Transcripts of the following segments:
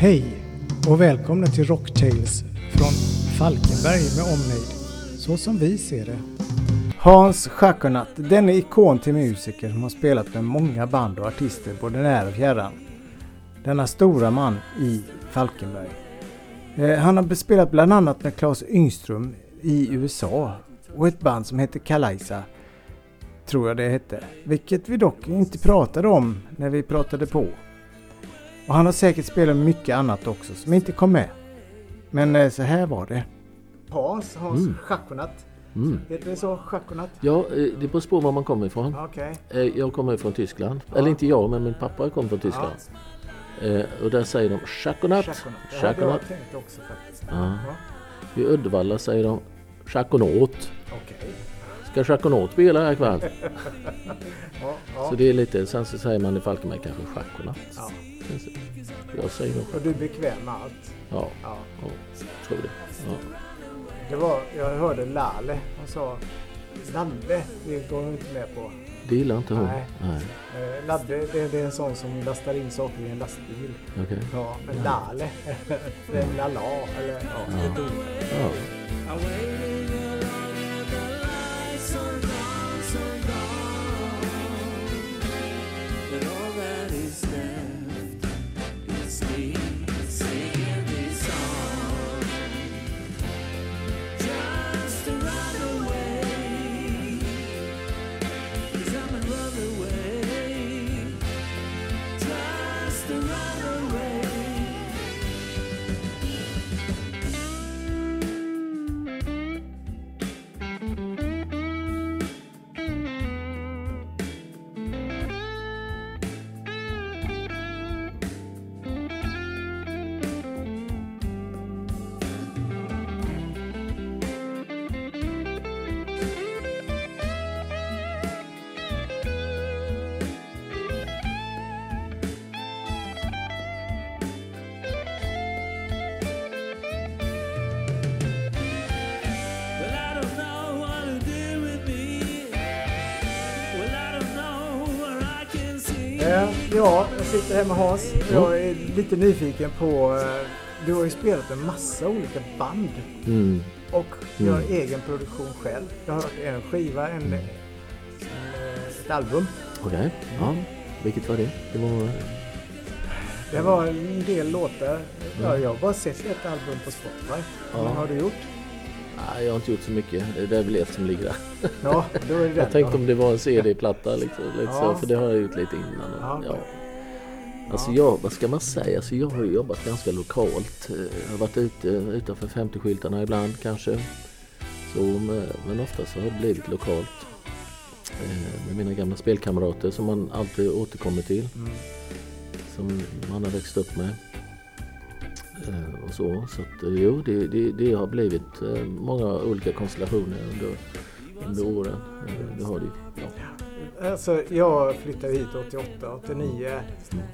Hej och välkomna till Rocktales från Falkenberg med omnejd. Så som vi ser det. Hans Schackernatt, denne ikon till musiker som har spelat med många band och artister både nära och fjärran. Denna stora man i Falkenberg. Eh, han har spelat bland annat med Claes Yngström i USA och ett band som heter Kalaisa tror jag det hette. Vilket vi dock inte pratade om när vi pratade på. Och han har säkert spelat mycket annat också som inte kom med. Men eh, så här var det. Hans, Hans Mm. Schaconat. Mm. Heter det så? Schaconat? Ja, eh, det beror på var man kommer ifrån. Okej. Eh, Jag kommer från Tyskland. Eller inte jag, men min pappa kommer från Tyskland. Eh, Och där säger de. Schaconat. Det hade jag Chaconat. tänkt också faktiskt. Ja. Ja. I Uddevalla säger de. Okej. Ska chaconat spela här ikväll? Ja, ja. Så det är lite, sen så säger man i Falkenberg kanske chaconat. Ja. Jag säger nog Och du är bekväm med allt? ja, Ja. ja, tror det. Ja. Det var, jag hörde Lale. Han sa Lalle, det går hon inte med på. Det gillar inte hon. Nej. Nej. Eh, Ladde, det, det är en sån som lastar in saker i en lastbil. Okej. Ja, men Lale, eller Lala, eller ja, Ja. Ja. Ja, jag sitter här med Hans. Jag är lite nyfiken på... eh, Du har ju spelat med massa olika band Mm. och gör Mm. egen produktion själv. Jag har hört en skiva, en, en, eh, ett album. Okej. Ja. Vilket var det? Det var... Det var en del låtar. Ja, jag har bara sett ett album på Spotify. Ja. Vad har du gjort? Nej, jag har inte gjort så mycket. Det är väl ett som ligger där. Ja, då är det. Jag tänkte om det var en CD-platta liksom, lite Ja. så, för det har jag gjort lite innan. Och, ja. Alltså jag, vad ska man säga? Alltså jag har jobbat ganska lokalt. Eh, Jag har varit ute utanför 50-skyltarna ibland kanske. Så, men- oftast så har det blivit lokalt. Eh, Med mina gamla spelkamrater som man alltid återkommer till. Mm. Som man har växt upp med. Eh, Och så, så att, eh, jo, det, det, det har blivit eh, många olika konstellationer under, under åren. Eh, Det har det. Ja. Alltså, jag flyttade hit 88, 89.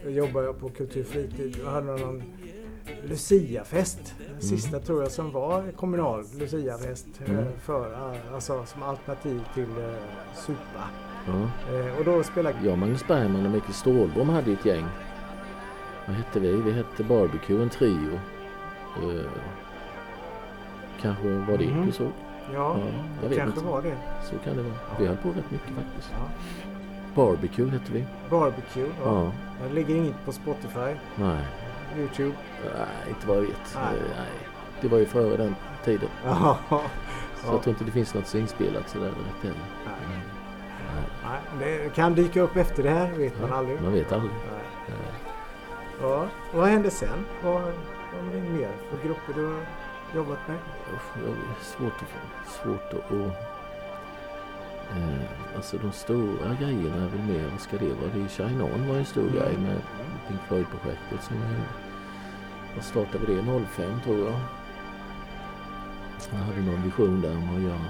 Då jobbade jag på Kultur Fritid och hade någon Luciafest. Sista tror jag som var kommunal Luciafest. eh, Mm. För, eh, alltså, som alternativ till uh, Supa. Ja. Eh, och då spelade Jag, Magnus Bergman och Micke Stålbom hade ett gäng. Vad hette vi? Vi hette Barbecue, en trio. Eh, kanske var det Mhm. du såg? Ja, Ja, vet kanske inte. var det. Så kan det vara. Ja. Vi höll på rätt mycket faktiskt. Ja. Barbecue hette vi. Barbecue. Ja. Ja. Det ligger inget på Spotify, Nej. Youtube. Nej, inte vad jag vet. Nej. Eh, Nej. Det var ju före den tiden. Ja. Så Ja. jag tror inte det finns något inspelat sådär direkt heller. Nej. Nej. Nej, det kan dyka upp efter det här, vet man aldrig. Man vet aldrig. Nej. Nej. Ja, vad hände sen? Vad, vad är det mer för grupper du har jobbat med? Svårt att. Svårt att... att eh, alltså de stora grejerna är väl mer, vad ska det vara? Det är Shine On var en stor Mm. grej med Pink Floyd-projektet som jag startade det? 05 tror jag. Jag hade någon vision där om att göra.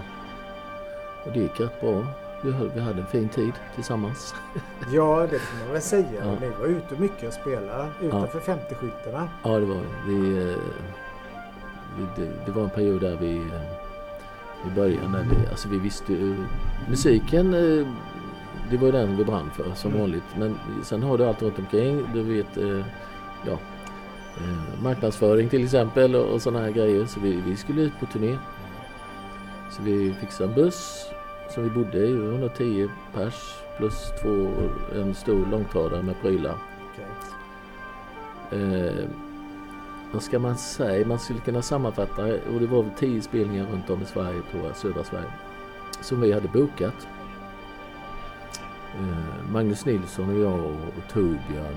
Och det gick rätt bra. Vi, höll, vi hade en fin tid tillsammans. Ja, det får man väl säga. Ja. Ni var ute mycket och spelade utanför 50-skyltarna. Ja, det var vi. Vi, eh, det, var en period där vi eh, i början när vi, alltså vi visste ju, musiken eh, det var ju den vi brann för som Mm. vanligt. Men sen har du allt runt omkring. Du vet, ja, marknadsföring till exempel och, och sådana här grejer. Så vi, vi skulle ut på turné. Så vi fixade en buss som vi bodde i, 110 pers plus två, en stor långtradare med prylar. Eh, vad ska man säga? Man skulle kunna sammanfatta och det var väl tio spelningar runt om i Sverige, tror jag, södra Sverige. Som vi hade bokat. Eh, Magnus Nilsson och jag och, och Torbjörn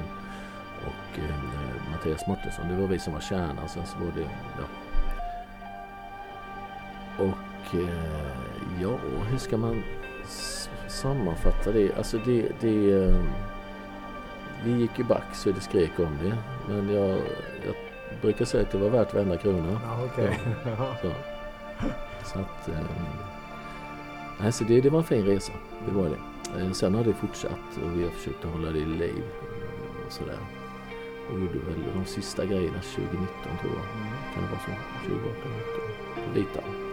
och eh, Mattias Mårtensson. Det var vi som var kärnan. Sen så var det, ja. Och eh, ja, hur ska man sammanfatta det? Alltså det, det eh, vi gick ju back så det skrek om det. Men jag, jag brukar säga att det var värt varenda krona. Ja, okej. Så, så att... Eh, nej, så det, det var en fin resa. Det var det. Eh, sen har det fortsatt och vi har försökt att hålla det i liv. Och sådär. Och gjorde väl de sista grejerna 2019 tror jag. Mm. Kan det vara så? 2018, 19. På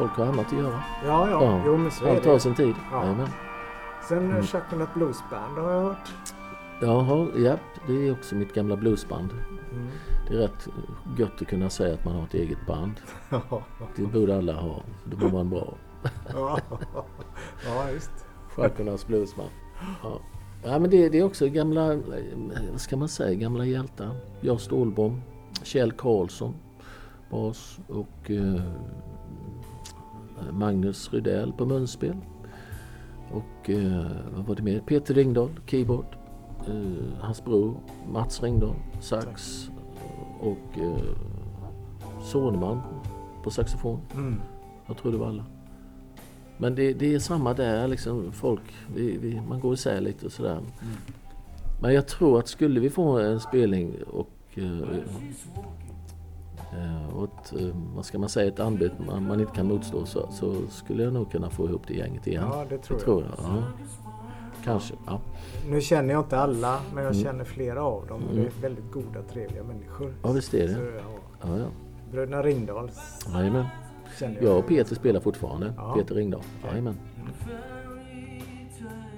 Folk har annat att göra. Ja, ja. Ja. Jo, men så är Allt tar det. sin tid. Ja. Jajamän. Sen Mm. mm. Chaconat Blues Band har jag hört. Jaha, japp. Det är också mitt gamla bluesband. Mm. Det är rätt gött att kunna säga att man har ett eget band. Ja. Det borde alla ha. Då mår man bra. ja, ja, just. Chaconas bluesband. Ja. Ja, men det, det är också gamla, eh, vad ska man säga, gamla hjältar. Jag Stålbom, Kjell Karlsson, bas och eh, Magnus Rydell på munspel. Och eh, vad var det mer? Peter Ringdahl, keyboard. Eh, hans bror Mats Ringdahl, sax. Och eh, Soneman på saxofon. Mm. Jag tror det var alla. Men det, det är samma där liksom. Folk, vi, vi, man går isär lite och sådär. Men jag tror att skulle vi få en spelning och, eh, och ett, eh, vad ska man säga, ett anbud man, man inte kan motstå så, så skulle jag nog kunna få ihop det gänget igen. Ja, det tror det jag. tror jag. Ja. Kanske, ja. Nu känner jag inte alla, men jag Mm. känner flera av dem. Mm. Det är väldigt goda, trevliga människor. Ja, visst är Så, det. ja. Ja, ja. Bröderna Ringdahl Jajamän. jag. Och Peter spelar fortfarande. Ja. Peter Ringdahl. Jajamän. Riding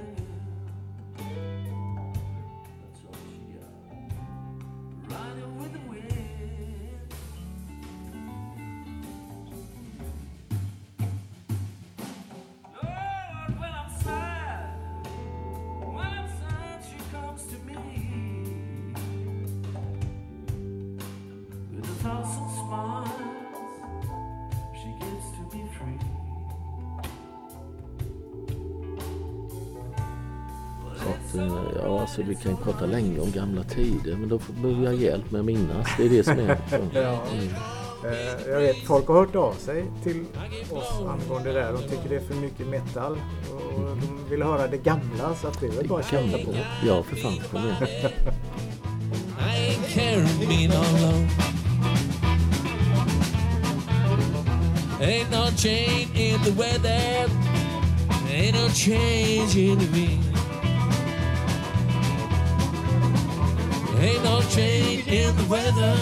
kan prata länge om gamla tider men då behöver jag hjälp med att minnas. Det är det som är. Ja. Mm. Jag vet folk har hört av sig till oss angående det där. De tycker det är för mycket metal. Och de vill höra det gamla så att det är väl bara att köta på. Ja, för fan. Kom igen. Ain't no change in the weather. Ain't no change in the wind. Ain't no change in the weather.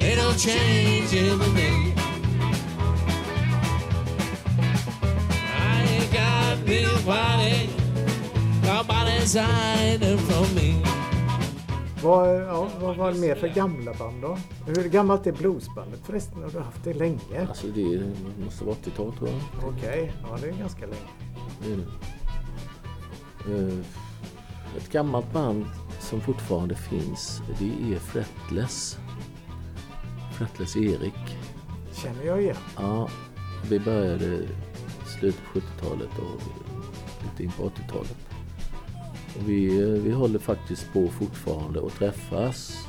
Ain't no change in the wind. I ain't got nobody. Nobody's hiding from me. Vad, ja, vad var det mer för gamla band då? Hur gammalt är bluesbandet förresten? Har du haft det länge? Alltså det måste vara 80-tal tror jag. Okej, ja det är ganska länge. Det är det. Eh, Ett gammalt band som fortfarande finns det är Fretless. Fretless Erik. Känner jag igen. Ja, vi började slutet på 70-talet och lite in på 80-talet. Och vi, vi håller faktiskt på fortfarande att träffas.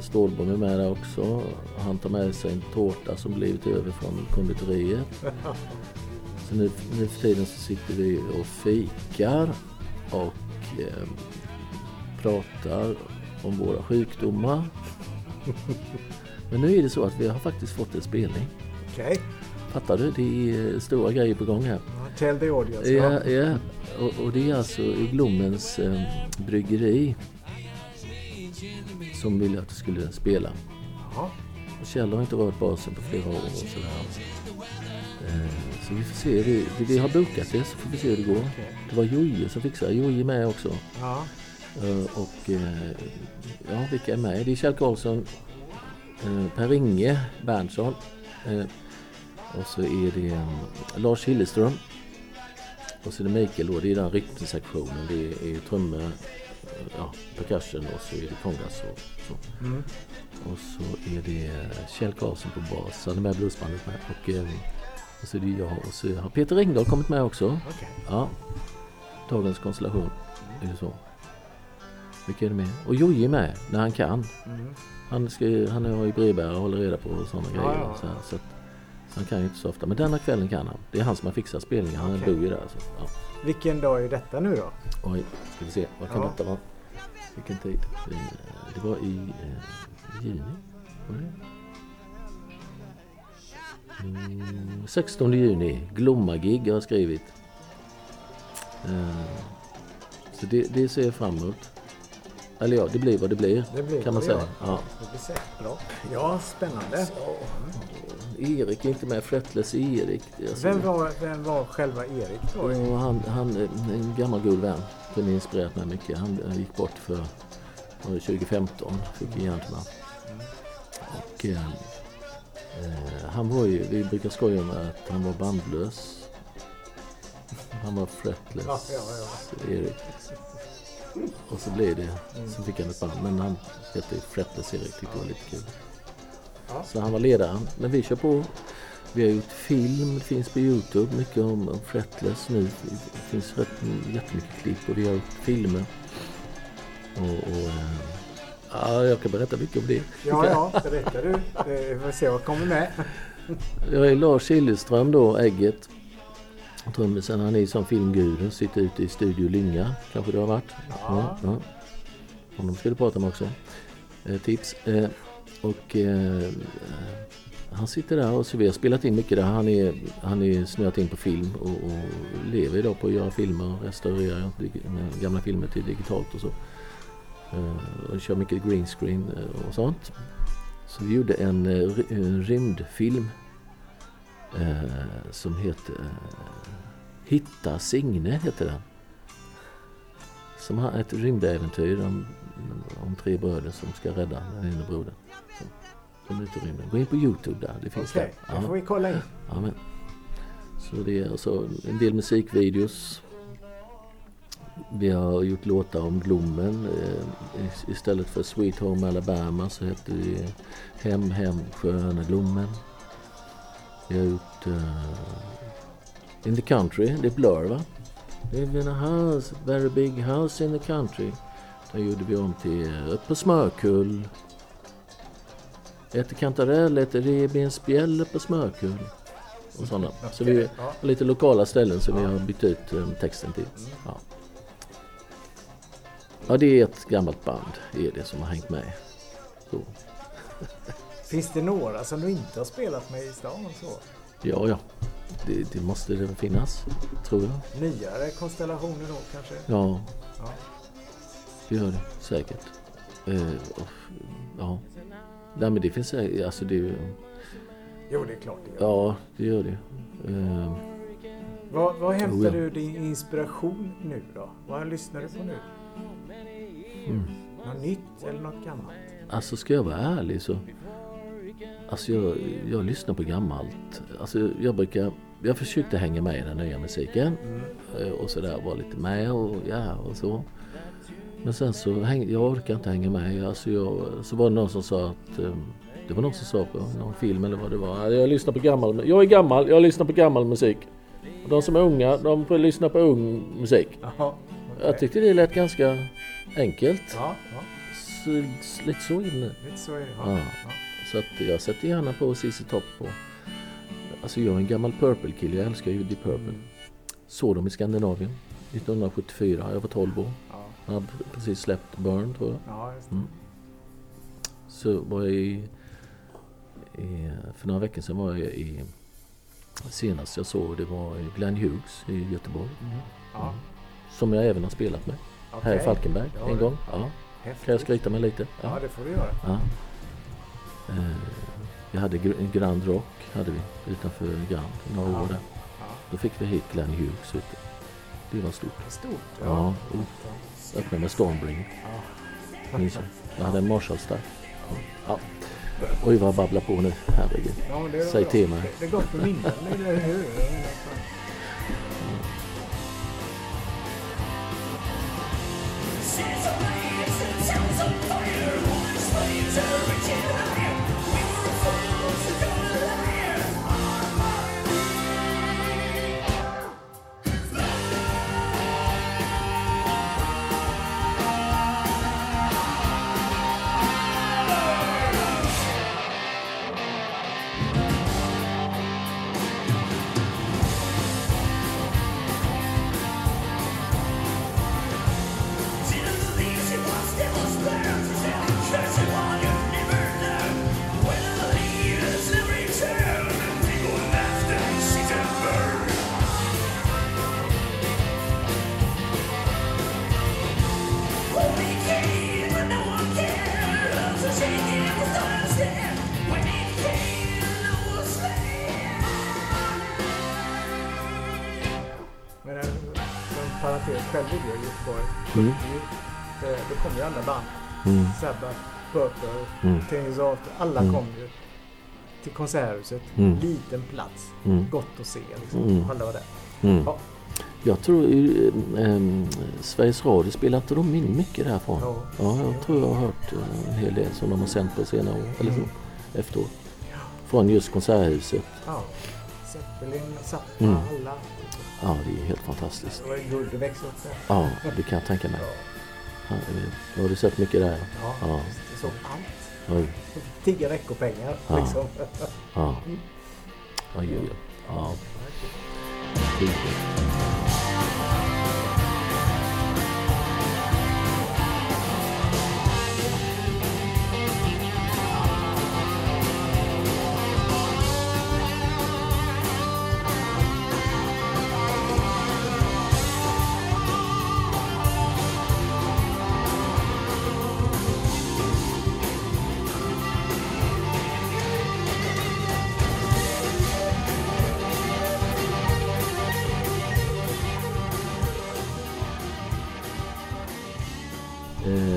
Stålbom är med där också. Han tar med sig en tårta som blivit över från konditoriet. Så nu, nu för tiden så sitter vi och fikar och eh, pratar om våra sjukdomar. Men nu är det så att vi har faktiskt fått en spelning. Okej. Fattar du? Det är stora grejer på gång här. Tell the audience. Ja, ja. Och, och det är alltså i Glommens eh, bryggeri som ville att du skulle spela. Ja. Och Kjell har inte rört basen på flera år och sådär. Eh, så vi får se. Vi, vi, har bokat det så får vi se hur det går. Okej. Det var Jojje som fixade. Jojje med också. Ja. Eh, och eh, ja, vilka är med? Det är Kjell Karlsson, eh, Per-Inge Berntsson och så är det Lars Hilleström och så är det Mikael då, det är den rytmsektionen. Det är trummor, ja, percussion och så är det kongas och så. Mm. Och så är det Kjell Karlsson på bas, han är med bluesbandet med. Och, och så är det jag och så har Peter Ringdahl kommit med också. Okej. Ja, dagens konstellation är det så. Vilka är det med? Och Jojje med när han kan. Mm. Han, ska, han har ju brevbärare och håller reda på sådana Ja, grejer. ja. Så, här, så, att, så han kan ju inte så ofta. Men denna kvällen kan han. Det är han som har fixat spelningen. Han Okej. bor ju där. Så, ja. Vilken dag är detta nu då? Oj, ska vi se. Vad kan Ja. detta vara? Vilken tid? Det, det var i eh, juni. Var det? Mm, 16 juni. Glomma-gig har jag skrivit. Eh, så det, det ser jag fram emot. Eller ja, det blir vad det blir. Det blir kan man säga. Ja. Det blir säkert bra. Ja, spännande. Erik är inte med. Fretless Erik. Alltså- Vem var, vem var själva Erik då? Ja, han, han, en gammal god vän. Kunde inspirerat mig mycket. Han, gick bort för var det 2015. Fick en hjärntmör. Och eh, eh, han var ju, vi brukar skoja om att han var bandlös. Han var fretless, Ja, ja, Erik. Och så blev det, så fick han ett band. Men han hette fretless Erik, tyckte det var lite kul. Så han var ledaren. Men vi kör på. Vi har gjort film, det finns på Youtube, mycket om, om fretless nu. Det finns rätt, jättemycket klipp och vi har gjort filmer. Och, och eh, ja, jag kan berätta mycket om det. Ja, ja, berättar du. Eh, Vi får se vad kommer med. Jag är Lars Hilleström då, Ägget. Trummisen, han är som filmguru, sitter ute i Studio Lynga. Kanske det har varit? Ja. ja. Honom ska du prata med också. Eh, tips. Eh, och eh, han sitter där och så vi har spelat in mycket där. Han är, han är snöat in på film och, och lever idag på att göra filmer och restaurera gamla filmer till digitalt och så. Eh, och kör mycket green screen eh, och sånt. Så vi gjorde en, eh, en rymdfilm som heter Hitta Signe heter den. Som har ett rymdäventyr om, om tre bröder som ska rädda den ena brodern. Som ute i rymden. Gå in på Youtube där, det finns Okej, där. då får vi kolla in. Amen. Så det är alltså en del musikvideos. Vi har gjort låtar om Glommen. Eh, is- istället för Sweet Home Alabama så hette vi Hem, hem, sköna Glommen. Vi har gjort eh, In the Country, det är Blur va? Live in a house, very big house in the country. Den gjorde vi om till eh, Upp på Smörkull. Äter kantarell, äter revbensspjäll på Smörkull. Och sådana. Så vi har lite lokala ställen som vi har bytt ut eh, texten till. Ja. ja, det är ett gammalt band. Det är det som har hängt med. Så. Finns det några som du inte har spelat med i stan? Så? Ja, ja. Det, det måste det finnas, tror jag. Nyare konstellationer då kanske? Ja, Ja. det gör det säkert. Eh, och, ja. Nej, men det finns säkert. Alltså det, Jo, det är klart det gör. ja, det gör det. Eh, Vad, vad hämtar Jo, ja. du din inspiration nu då? Vad lyssnar du på nu? mm. Något nytt eller något gammalt? Alltså ska jag vara ärlig så... Alltså jag, jag lyssnar på gammalt. Alltså jag brukar... Jag försökte hänga med i den nya musiken. Mm. Och sådär, vara lite med och ja och så. Men sen så häng, jag orkar inte hänga med. Alltså jag, så var det någon som sa att... eh, Det var någon som sa på någon film eller vad det var. "Ja, Jag lyssnar på gammal... Jag är gammal, jag lyssnar på gammal musik. Och de som är unga, de får lyssna på ung musik. Jaha. okej. Jag tyckte det lät ganska enkelt. Ja, ja. Så, lite så inne. lite så är det. Ja. Ja. Ja. Så att jag sätter gärna på ZZ Top på... Alltså jag är en gammal Purple-kille, jag älskar ju Deep Purple. Såg dem i Skandinavien 1974, jag var 12 år. Ja. Jag hade precis släppt Burn tror jag. Ja. Mm. Så var jag i, i... För några veckor sedan var jag i... Senast jag såg det var Glenn Hughes i Göteborg. Mm. Ja. Som jag även har spelat med här i. Falkenberg en gång. Ja. Kan jag skryta med lite? Ja, det får du göra. Ja. Eh, vi hade Gr- Grand Rock hade vi utanför Grand några Ja. år där. Ja. Då fick vi hit Glenn Hughes. Du. Det var stort. Stort. Ja, Ja. Öppnade med Stormbringer. Ja. Minns jag. Jag hade en Marshall-stack. Ja. Oj vad jag babblar på nu. Herregud. Ja, Säg till mig. Det- Det är gott med minnen, eller hur? Men eh, som parentes, själv bodde jag i Göteborg. Mm. Eh, Då kom ju alla band. Mm. Sabbath, Purple, Mm. Tennis After. Alla Mm. kom ju till Konserthuset. Mm. Liten plats. Mm. Gott att se liksom. Mm. Alla var där. Mm. Ja. Jag tror eh, eh, Sveriges Radio spelar inte de in mycket därifrån? Ja. Ja, jag tror jag har hört eh, en hel del som de har sänt på senare år. Eller så, Mm. efteråt. Från just Konserthuset. Ja. Zeppelin, Zappa, Mm. alla. Ja, det är helt fantastiskt. Det var ju guld att växa upp där. Ja, det kan jag tänka mig. Ja, har du sett mycket där? Ja, Ja. det såg allt. Oj, Jag tigga veckopengar Ja. liksom. ja. Oj, oj, oj. Ja.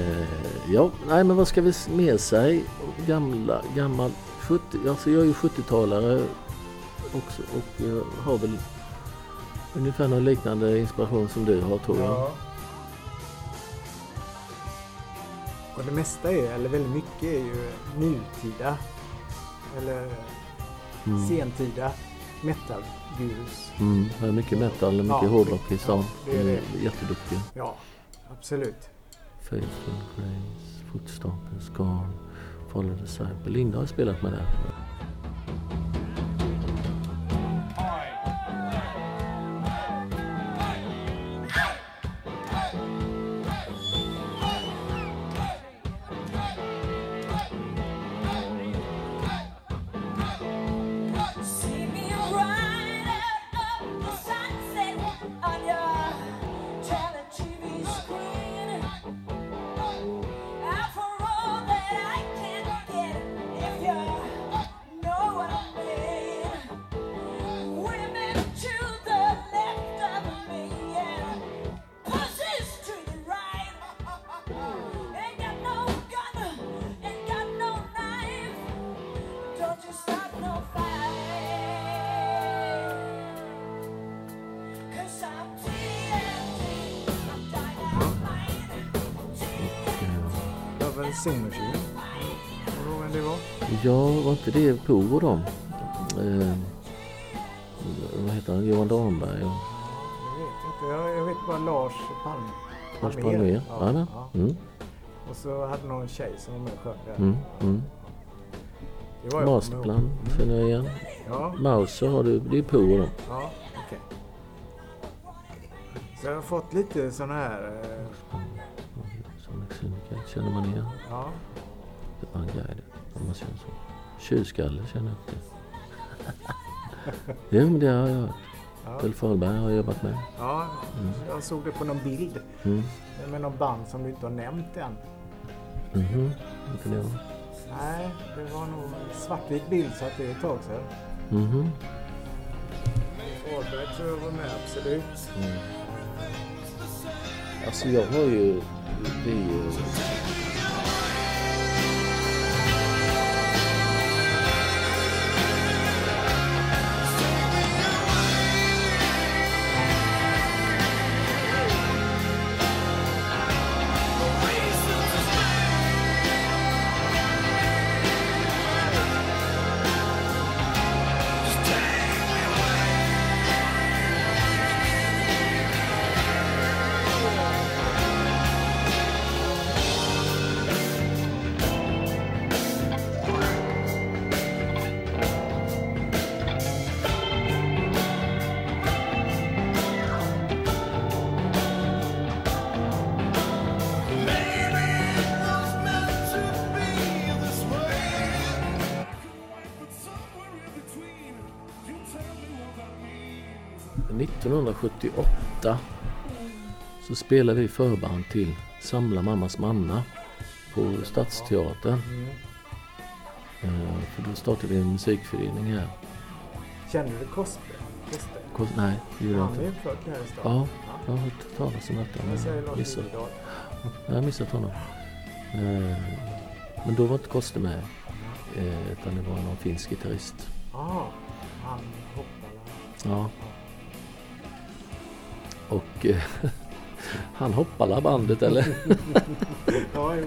Eh, ja, nej men vad ska vi mer säga? Gamla, gammal 70, alltså jag är ju 70-talare också och jag har väl ungefär någon liknande inspiration som du har tror jag. Ja. Och det mesta är, eller väldigt mycket är ju nutida. Eller Mm. sentida metal-gurus. Mm. Det är mycket metal och mycket Ja, hårdrock i stan. ja, det är det. Mm, Jätteduktiga. Ja, absolut. Faithful Grace, Footstop and Follow the Disciple. Linda har spelat med där. Singertjuren? Kommer du ihåg det var? Ja, var inte det Pogo då? Eh, vad heter han? Johan Dahlberg och Jag vet inte. Jag, jag vet bara Lars Palm. Lars Palmér. Ja, ja. Mm, Och så hade någon tjej som var med och sjöng där. mm, mm. Masterplan känner jag igen. Ja, Mauser har du, det är Pogo då. ja okej. Så jag har fått lite sån här... Eh, Sonic Syndicate känner man igen. ja, The Unguided, om man känner så. Tjurskalle känner jag inte. Jo, men det har jag hört. ja, Ulf Fahlberg har jag jobbat med. ja, jag såg det på någon bild. Mm. Med någon band som du inte har nämnt än. Mhm, inte det. Nej, det var nog svartvit bild så att det är ett tag sedan. Mhm. Ahlberg tror jag var med, absolut. Alltså jag har ju... Det 1978 så spelade vi förband till Samla mammas manna på Stadsteatern. Eh, För då startade vi en musikförening här. Känner du? Koste? Kos- Nej, det gjorde jag Han är inte. ju född här i stan. Ja, jag har hört talas om detta. Men Lars missat, jag har missat honom. Eh, Men då var inte Koste med. eh, Utan det var någon finsk gitarrist. Ja, han hoppar. Ja. Och eh, han hoppade bandet eller? Ja,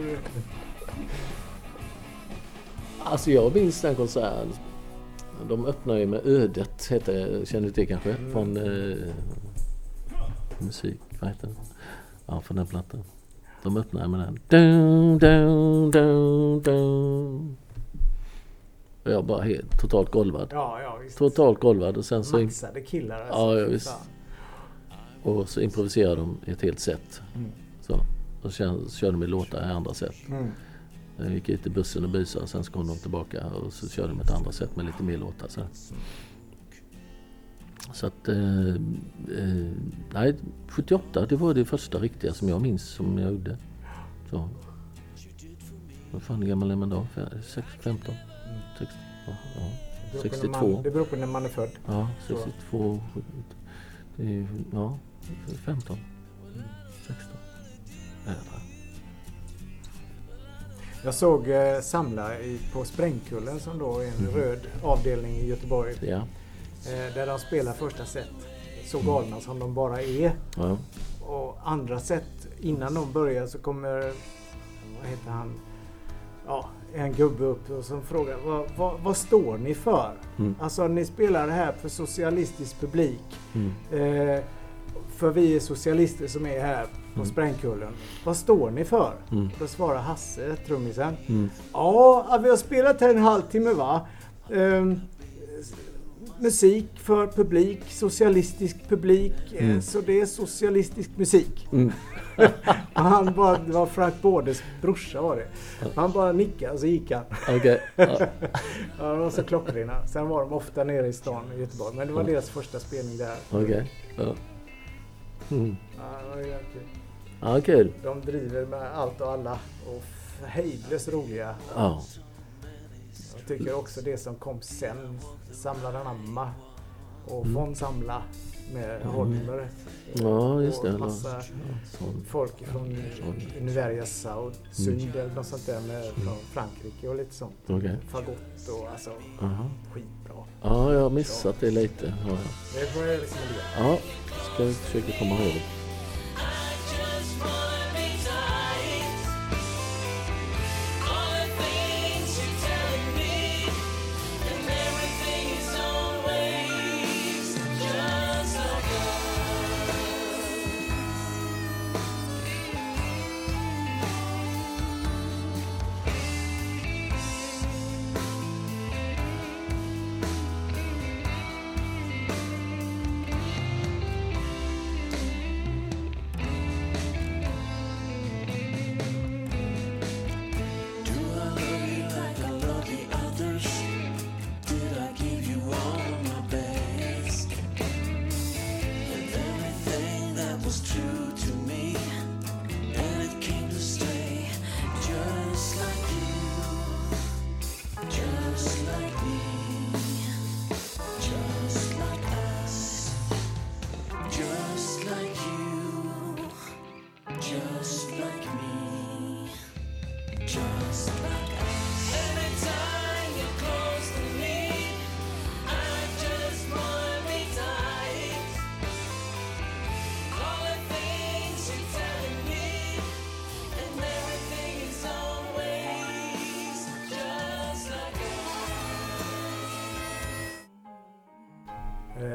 Alltså jag minns den konserten. De öppnar ju med Ödet, heter det, känner du till kanske? Mm. Från eh, musik, vad heter den? Ja, från den plattan. De öppnar med den. Dun, dun, dun, dun. Och jag bara helt totalt golvad. ja, ja visst. Totalt golvad och sen så, Maxade killar alltså. Ja, ja, visst. Och så improviserar de ett helt set. Mm. Så. Och sen kör de med låtar i andra set. Mm. Jag gick ut i bussen och busade sen så kom de tillbaka och så körde de ett andra set med lite mer låtar. Så, så att, eh, eh, nej, 78 det var det första riktiga som jag minns som jag gjorde. Så. Vad fan hur gammal är man då? Fe- sex- 15? 16? Ja, ja. När 62? Man, det beror på när man är född. Ja, 62. Det är, ju- ja, 15. 16. Jädrar. Jag såg eh, Samla i, på Sprängkullen som då är en Mhm. röd avdelning i Göteborg. Ja, Eh, där de spelar första set. Så galna som de bara är. ja. Och andra set innan de börjar så kommer vad vad heter han? Ja, en gubbe upp och som frågar vad, vad, vad står ni för? Mm. Alltså ni spelar det här för socialistisk publik. Mm. Eh, för vi är socialister som är här på Mm. Sprängkullen. Vad står ni för? Mm. Då svarar Hasse, trummisen. Mm. Ja, vi har spelat här en halvtimme va. Ehm, musik för publik, socialistisk publik. eh, Mm. Så det är socialistisk musik. Mm. Han bara, det var Frank Bådes brorsa var det. Han bara nickade och så gick han. Okej. Ja. De var så klockrena. Sen var de ofta nere i stan i Göteborg. Men det var deras första spelning där. Okej. Ja. Mm. Ja, det var jävligt kul. Ja, kul. De driver med allt och alla. Och hejdlöst roliga. Ja. Jag tycker också det som kom sen. Samlar anamma. Och Mm. Med Holmer. Ja, just det. Och massa Sån. folk från Univeria Sound, Sund eller något sånt där med, från Frankrike och lite sånt. Okej. Fagott och alltså Aha. skitbra. Ja, jag har missat det lite. Ja, ja. Det får jag rekommendera. ja. ska vi försöka komma ihåg.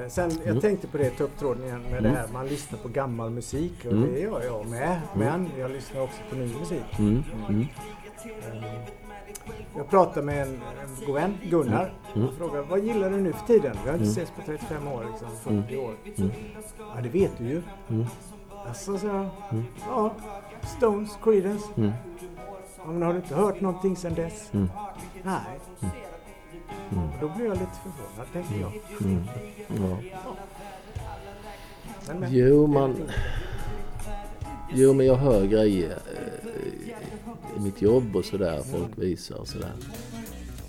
Sen, jag Mm. tänkte på det, ta upp tråden igen med det här man lyssnar på gammal musik och Mm. det gör jag med. Men jag lyssnar också på ny musik. Mm. Mm. Jag pratade med en, en god vän, Gunnar, Mm. och frågade vad gillar du nu för tiden? Vi har inte Mm. setts på 35 år, liksom, 40 år. Mm. Ja, det vet du ju. Mm. Alltså, så Mm. ja, Stones, Creedence. Mm. Ja, men har du inte hört någonting sedan dess? Mm. Nej. Mm. Då blir jag lite förvånad, tänkte jag. Mm. Ja. Men, men, Jo, man... Jo, men jag hör grejer eh, i mitt jobb och sådär. Folk visar och sådär.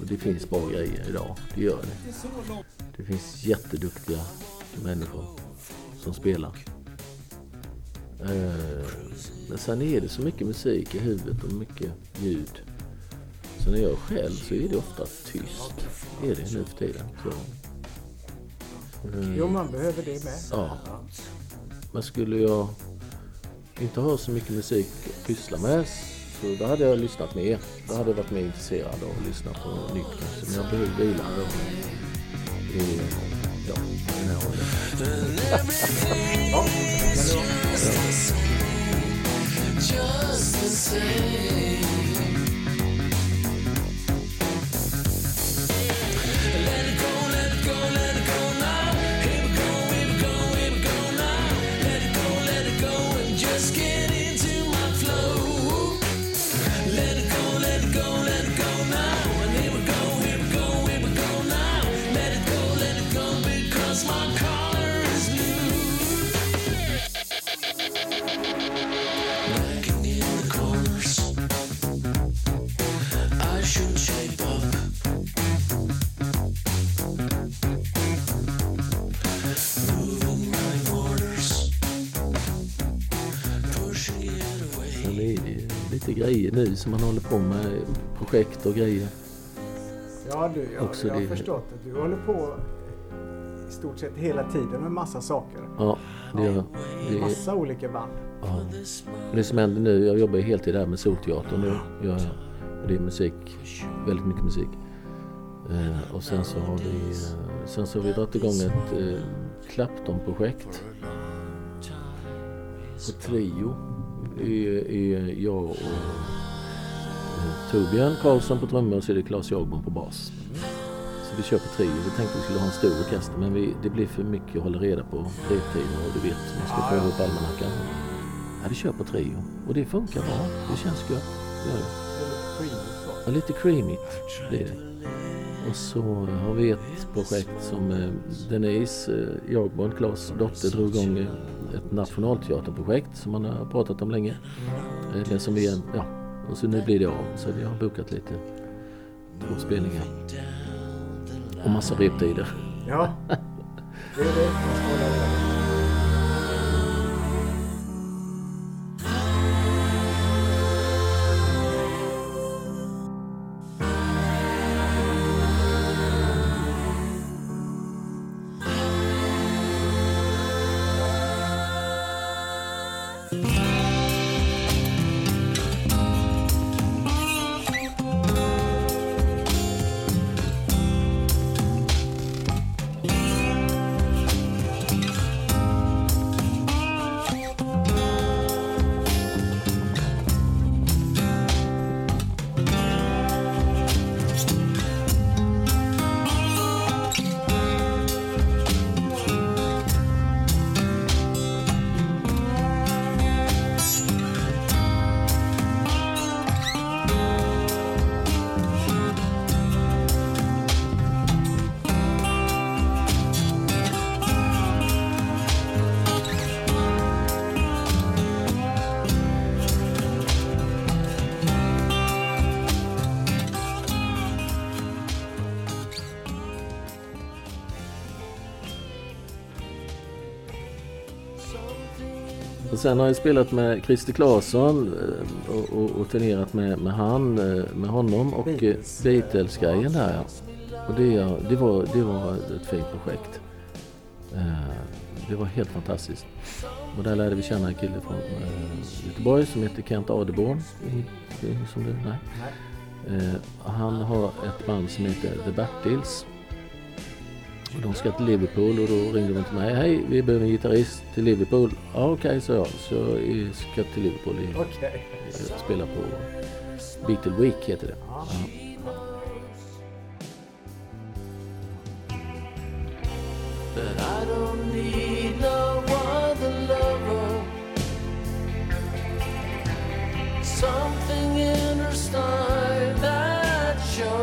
Och det finns bra grejer idag. Det gör det. Det finns jätteduktiga människor som spelar. Eh, Men sen är det så mycket musik i huvudet och mycket ljud. Så när jag själv så är det ofta tyst. Är det nu för tiden. Så. Eh, Jo, man behöver det med. Ja. Men skulle jag inte ha så mycket musik att pyssla med så då hade jag lyssnat mer. Då hade jag varit mer intresserad av att lyssna på nytt kanske. Men jag behöver vila då. I, ja, den här åldern. Same. Let nu som man håller på med. Projekt och grejer. Ja, du, jag, Också jag har det- förstått att du håller på i stort sett hela tiden med massa saker. Ja, det gör det. Är, Massa olika band. ja. Det som händer nu, jag jobbar heltid här med Solteatern nu. Gör jag. Det är musik, väldigt mycket musik. Eh, och sen så har vi, eh, sen så har vi dragit igång ett eh, Clapton-projekt. På trio. I, i, jag och Torbjörn Karlsson på trummor och så är det Claes Jagman på bas. Så vi kör på trio. Vi tänkte vi skulle ha en stor orkester men vi, det blir för mycket att hålla reda på reptider och du vet, man ska få ihop almanackan. Ja, vi kör på trio och det funkar bra. Det känns gött. Det gör det. Ja, lite creamigt blir det. Och så har vi ett projekt som eh, Denise eh, Jagborn, Klas dotter, drog igång eh, ett nationalteaterprojekt som man har pratat om länge. Eh, Det som vi, ja, och så nu blir det av. Så vi har bokat lite två spelningar. Och massa reptider. Ja, det är det. Sen har jag spelat med Christer Claesson eh, och, och, och turnerat med, med, han, eh, med honom och eh, Beatles. Beatles-grejen där ja. Och det, det, var, det var ett fint projekt. Det var helt fantastiskt. Och där lärde vi känna en kille från Göteborg som heter Kent Adeborn. Som du, nej. Han har ett band som heter The Bertils. Och de ska till Liverpool och då ringde de till mig. Hej, vi behöver en gitarrist till Liverpool. Ja, okej, sa jag. Så jag ska till Liverpool i, Okej. eh, spela på Beatle Week heter det. Ja. Something in her style that shows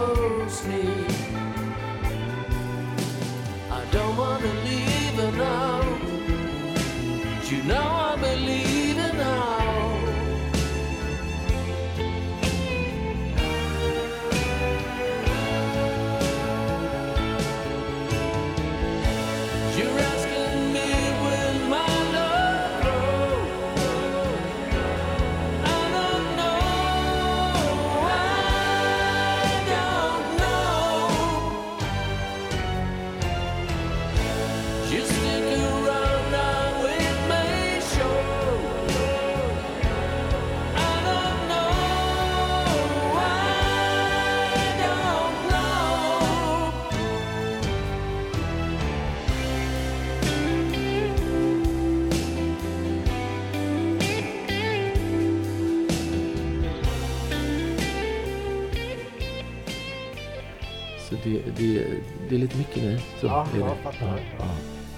det, är lite mycket nu. Så Ja, är jag det. fattar. Ja, Ja.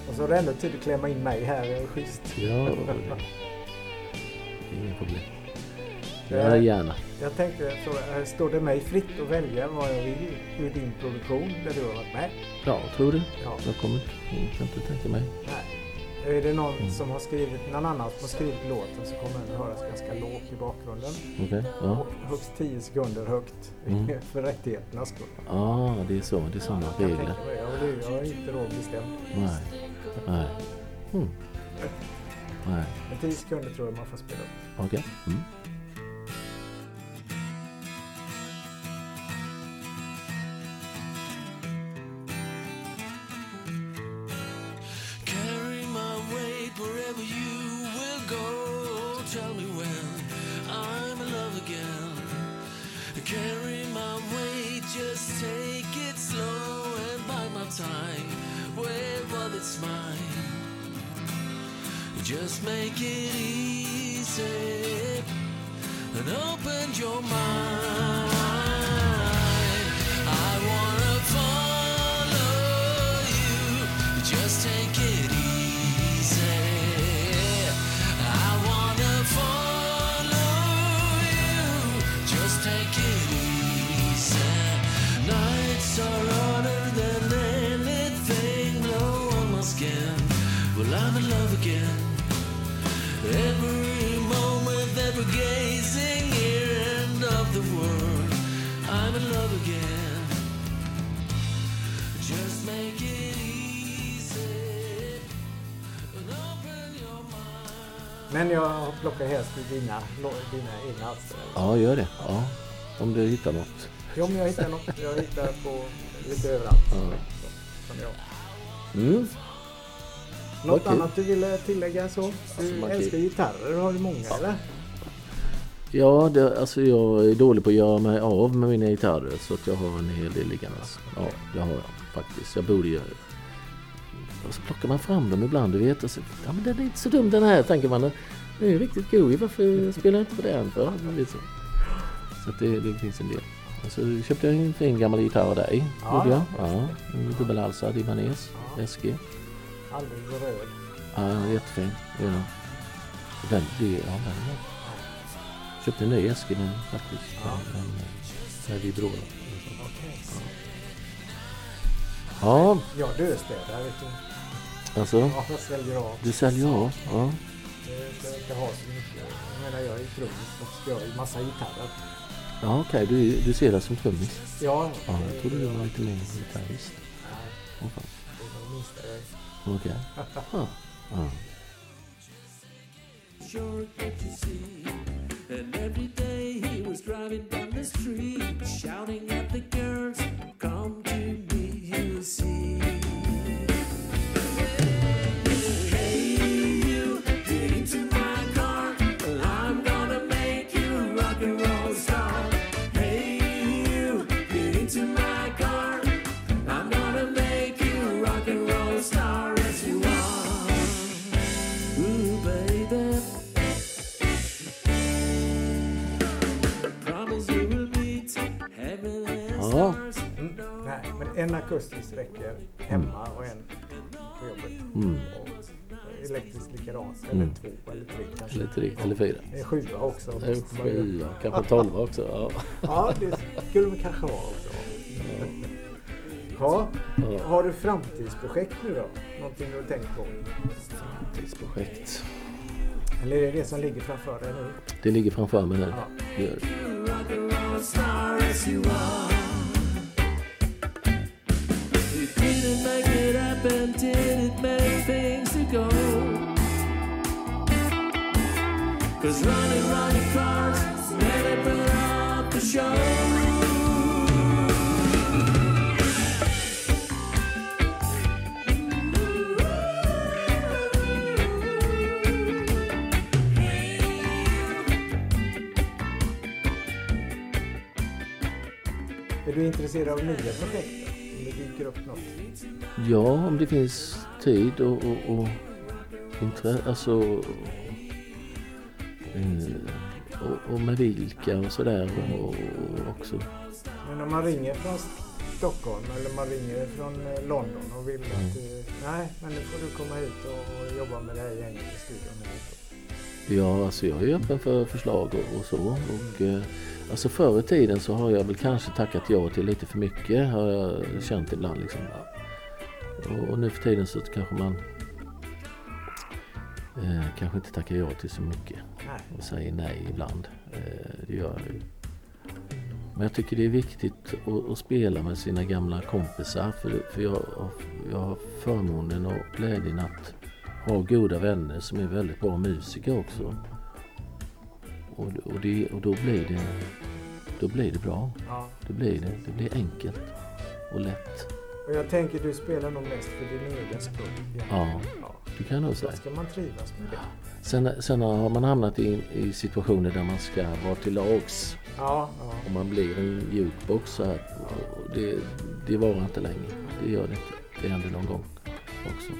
Och så har du ändå tid att klämma in mig här. Schysst. ja. inga problem. Ja, gärna. Jag tänkte fråga, eh, står det mig fritt att välja vad jag vill ur din produktion där du har varit med? Ja, tror du? Ja. Jag kommer jag kan inte tänka mig. Nej. Är det någon som har skrivit, någon annan som har skrivit låten så kommer den höras ganska lågt i bakgrunden. Okej. Ja. Och högst 10 sekunder högt Mm. för rättigheternas skull. Ja, det är så. Det är sådana kan regler. Jag, jag har inte råd bestämt. Nej. Nej. Mm. Nej. Men 10 sekunder tror jag man får spela upp. Okej. Mm. Again. Just make it easy and open your mind. Men jag har plockat helst i dina, dina egna alster. Ja, gör det. Ja. Om du hittar något. Jo, men jag hittar något. Jag hittar på lite överallt. Ja. Som jag. Mm. Något Okej. annat du ville tillägga så? Du Alltså, älskar gitarrer. Har du många eller? Ja, det, alltså jag är dålig på att göra mig av med mina gitarrer så att jag har en hel del liggandes. Ja, det har jag faktiskt. Jag borde göra Och så plockar man fram dem ibland, du vet. Och så, ja, men den är inte så dum den här, tänker man. Den är ju riktigt god. Varför spelar jag inte på den för? Så, så att det, det finns en del. Och så köpte jag en fin gammal gitarr av dig. Ja, jag. ja, Ja, en dubbelhalsad Ibanez Ja. SG. Alldeles röd. Ja, jättefin. Ja. Den, det, ja, den är Köpte en ny Eskil den faktiskt. Ja. Med vibrola. Okej. Ja, Jag döstädar vet du. alltså. Ja, jag säljer av. Du säljer av? Ja. Jag ska inte ha så mycket. Jag menar jag är trummis och ska ha ju massa gitarrer. Ja, okej. Du, du ser det som trummis? Ja, Ja, jag trodde du var lite mer gitarrist. Nej, Åh fan. det är det minsta jag är. Okej. Ja. Ja. And every day he was driving down the street, shouting at the girls, "Come to me, you see." Ja. Mm. Nej, men en akustisk räcker hemma och en på jobbet. Mm. Och elektriskt likadant. Eller Mm. två eller tre kanske. Eller tre, eller fyra. Det är sjua också. En sjua, kanske tolva också. Ja. Ja, det skulle man kanske ha också. Ja, Ja. har du framtidsprojekt nu då? Någonting du har tänkt på? Tidsprojekt. Eller är det det som ligger framför dig nu? Det ligger framför mig nu. Ja. Det gör det. Cause running, running cars never put up the show. Är du intresserad av nya projekt då? Om det dyker upp något? Ja, om det finns tid och, och, och intresse, alltså eh, och, och med vilka och sådär och, och också. Men om man ringer från Stockholm eller man ringer från eh, London och vill Mm. att eh, nej, men nu får du komma hit och, jobba med det här gänget i studion. Ja, alltså jag är öppen för förslag och, och så. Och, eh, alltså förr i tiden så har jag väl kanske tackat ja till lite för mycket har jag känt ibland. Liksom. Och, och nu för tiden så kanske man eh, kanske inte tackar ja till så mycket. Och säger nej ibland. Eh, det gör jag ju. Men jag tycker det är viktigt att, att spela med sina gamla kompisar för, för jag, jag har förmånen och glädjen att ha goda vänner som är väldigt bra musiker också. Och, och, det, och då, blir det, då blir det bra. Ja. Det blir det. Det blir enkelt och lätt. Och jag tänker du spelar nog mest för din egen skull. Ja, ja. Det kan jag nog säga. ska man trivas med det. Sen, sen har man hamnat i, i situationer där man ska vara till lags. Ja, ja. Om man blir en jukebox så här. och Det, det varar inte länge. Det gör det inte. Det händer någon gång. också.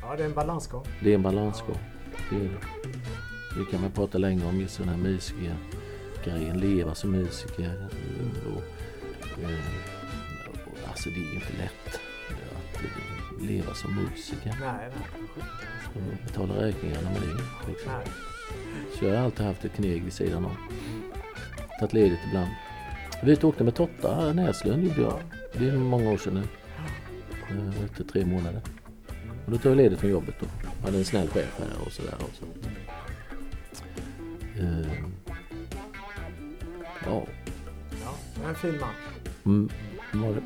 Ja, det är en balansgång. Det är en balansgång. Det är det. Det kan man prata länge om just den här musiker grejen. Leva som musiker. Och, eh, och, alltså det är inte lätt att leva som musiker. Nej, nej. Och betala räkningarna med det. Liksom. nej. Så jag har alltid haft ett kneg vid sidan om. Tagit ledigt ibland. Vi ute åkte med Totta Näslund gjorde jag. Det är många år sedan nu. Eh, Efter tre månader. Och då tog jag ledigt från jobbet då. Jag hade en snäll chef här och sådär. Och så. Eh, Ja, Ja, en fin man. mm, var det.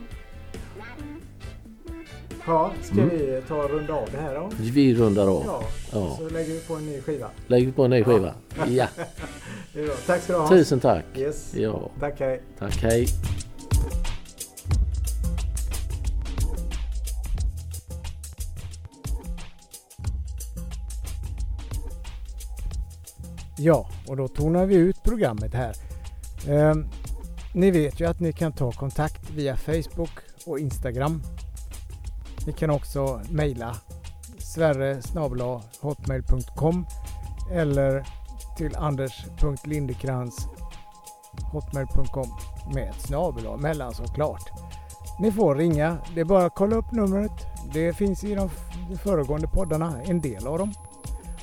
Ja, ska Mm. vi ta och runda av det här då? Vi rundar av. Ja, Ja. så lägger vi på en ny skiva. Lägger på en ny skiva. Ja, bra. Tack ska du ha. tusen tack. Yes. Ja, Tack, hej. tack hej. Ja, och då tonar vi ut programmet här. Ehm, ni vet ju att ni kan ta kontakt via Facebook och Instagram. Ni kan också mejla sverre hotmail.com eller till anders.lindekrans hotmail.com med ett snabel mellan såklart. Ni får ringa. Det är bara att kolla upp numret. Det finns i de föregående poddarna, en del av dem.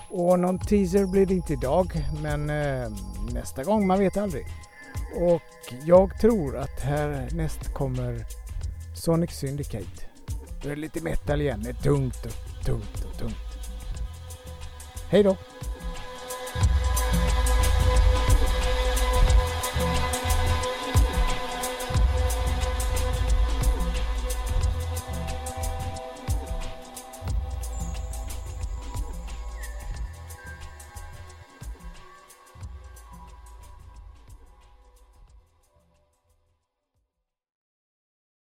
Och någon teaser blir det inte idag, men eh, nästa gång, man vet aldrig. Och jag tror att härnäst kommer Sonic Syndicate. Det är lite metal igen, det är tungt och tungt och tungt. Hej då!